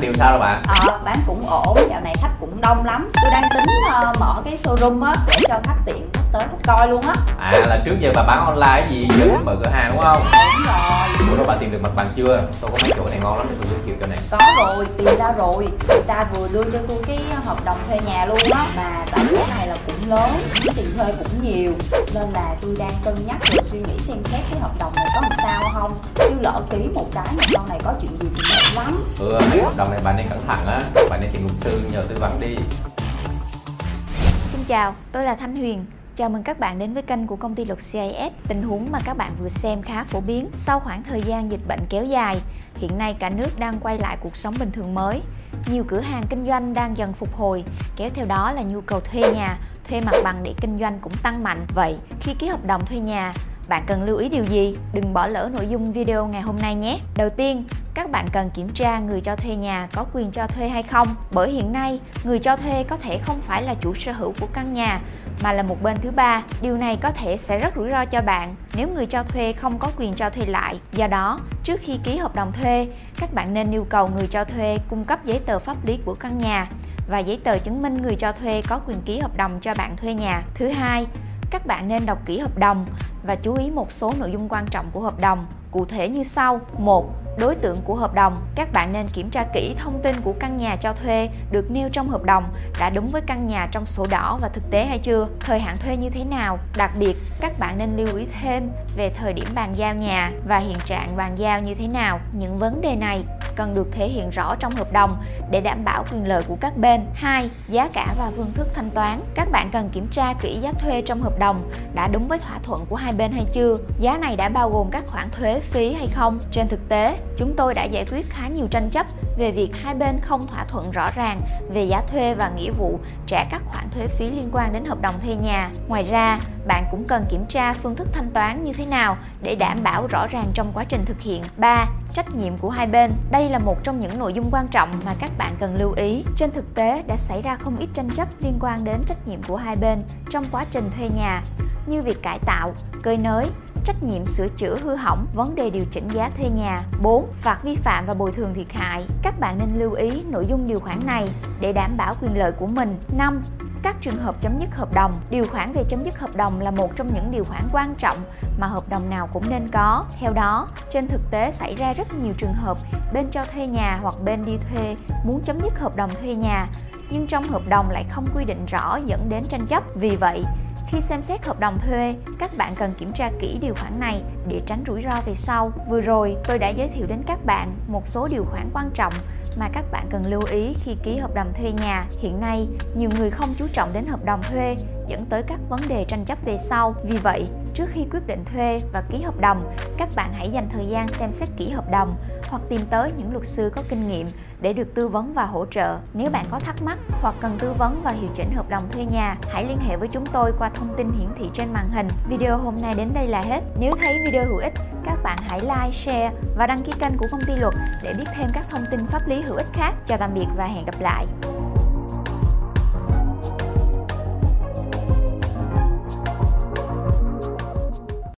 điều sao rồi bạn? Ờ, bán cũng ổn, dạo này khách cũng đông lắm. Tôi đang tính ờ, mở cái showroom á Để cho khách tiện khách tới khách coi luôn á. À là trước giờ bà bán online cái gì? Giờ muốn mở cửa hàng đúng không? Đúng rồi. Ủa rồi bà tìm được mặt bằng chưa? Tôi có mấy chỗ này ngon lắm để tôi giới thiệu cho này. Có rồi, tìm ra rồi. Người ta vừa đưa cho tôi cái hợp đồng thuê nhà luôn á. Mà tại cái này là cũng lớn, cái tiền thuê cũng nhiều Nên là tôi đang cân nhắc rồi suy nghĩ xem xét cái hợp đồng này có làm sao không Chứ lỡ ký một cái mà sau này có chuyện gì thì mệt lắm ừ mấy hợp đồng này bà nên cẩn thận á bà nên tìm luật sư nhờ tư vấn đi Xin chào, tôi là Thanh Huyền. Chào mừng các bạn đến với kênh của công ty luật CIS. Tình huống mà các bạn vừa xem khá phổ biến sau khoảng thời gian dịch bệnh kéo dài. Hiện nay cả nước đang quay lại cuộc sống bình thường mới. Nhiều cửa hàng kinh doanh đang dần phục hồi, kéo theo đó là nhu cầu thuê nhà, thuê mặt bằng để kinh doanh cũng tăng mạnh. Vậy, khi ký hợp đồng thuê nhà, bạn cần lưu ý điều gì? Đừng bỏ lỡ nội dung video ngày hôm nay nhé. Đầu tiên, các bạn cần kiểm tra người cho thuê nhà có quyền cho thuê hay không. Bởi hiện nay, người cho thuê có thể không phải là chủ sở hữu của căn nhà mà là một bên thứ ba. Điều này có thể sẽ rất rủi ro cho bạn nếu người cho thuê không có quyền cho thuê lại. Do đó, trước khi ký hợp đồng thuê, các bạn nên yêu cầu người cho thuê cung cấp giấy tờ pháp lý của căn nhà và giấy tờ chứng minh người cho thuê có quyền ký hợp đồng cho bạn thuê nhà. Thứ hai, các bạn nên đọc kỹ hợp đồng và chú ý một số nội dung quan trọng của hợp đồng. Cụ thể như sau: 1. Đối tượng của hợp đồng, các bạn nên kiểm tra kỹ thông tin của căn nhà cho thuê được nêu trong hợp đồng đã đúng với căn nhà trong sổ đỏ và thực tế hay chưa, thời hạn thuê như thế nào. Đặc biệt, các bạn nên lưu ý thêm về thời điểm bàn giao nhà và hiện trạng bàn giao như thế nào. Những vấn đề này cần được thể hiện rõ trong hợp đồng để đảm bảo quyền lợi của các bên. 2. Giá cả và phương thức thanh toán. Các bạn cần kiểm tra kỹ giá thuê trong hợp đồng đã đúng với thỏa thuận của hai bên hay chưa. Giá này đã bao gồm các khoản thuế phí hay không. Trên thực tế, chúng tôi đã giải quyết khá nhiều tranh chấp về việc hai bên không thỏa thuận rõ ràng về giá thuê và nghĩa vụ trả các khoản thuế phí liên quan đến hợp đồng thuê nhà. Ngoài ra, bạn cũng cần kiểm tra phương thức thanh toán như thế nào để đảm bảo rõ ràng trong quá trình thực hiện. 3. Trách nhiệm của hai bên. Đây là một trong những nội dung quan trọng mà các bạn cần lưu ý. Trên thực tế đã xảy ra không ít tranh chấp liên quan đến trách nhiệm của hai bên trong quá trình thuê nhà như việc cải tạo, cơi nới, trách nhiệm sửa chữa hư hỏng, vấn đề điều chỉnh giá thuê nhà. 4. Phạt vi phạm và bồi thường thiệt hại. Các bạn nên lưu ý nội dung điều khoản này để đảm bảo quyền lợi của mình. 5 các trường hợp chấm dứt hợp đồng. Điều khoản về chấm dứt hợp đồng là một trong những điều khoản quan trọng mà hợp đồng nào cũng nên có. Theo đó, trên thực tế xảy ra rất nhiều trường hợp bên cho thuê nhà hoặc bên đi thuê muốn chấm dứt hợp đồng thuê nhà nhưng trong hợp đồng lại không quy định rõ dẫn đến tranh chấp. Vì vậy, khi xem xét hợp đồng thuê, các bạn cần kiểm tra kỹ điều khoản này để tránh rủi ro về sau. Vừa rồi, tôi đã giới thiệu đến các bạn một số điều khoản quan trọng mà các bạn cần lưu ý khi ký hợp đồng thuê nhà. Hiện nay, nhiều người không chú trọng đến hợp đồng thuê dẫn tới các vấn đề tranh chấp về sau. Vì vậy, trước khi quyết định thuê và ký hợp đồng, các bạn hãy dành thời gian xem xét kỹ hợp đồng hoặc tìm tới những luật sư có kinh nghiệm để được tư vấn và hỗ trợ. Nếu bạn có thắc mắc hoặc cần tư vấn và hiệu chỉnh hợp đồng thuê nhà, hãy liên hệ với chúng tôi qua thông tin hiển thị trên màn hình. Video hôm nay đến đây là hết. Nếu thấy video hữu ích, các bạn hãy like, share và đăng ký kênh của công ty luật để biết thêm các thông tin pháp lý hữu ích khác. Chào tạm biệt và hẹn gặp lại.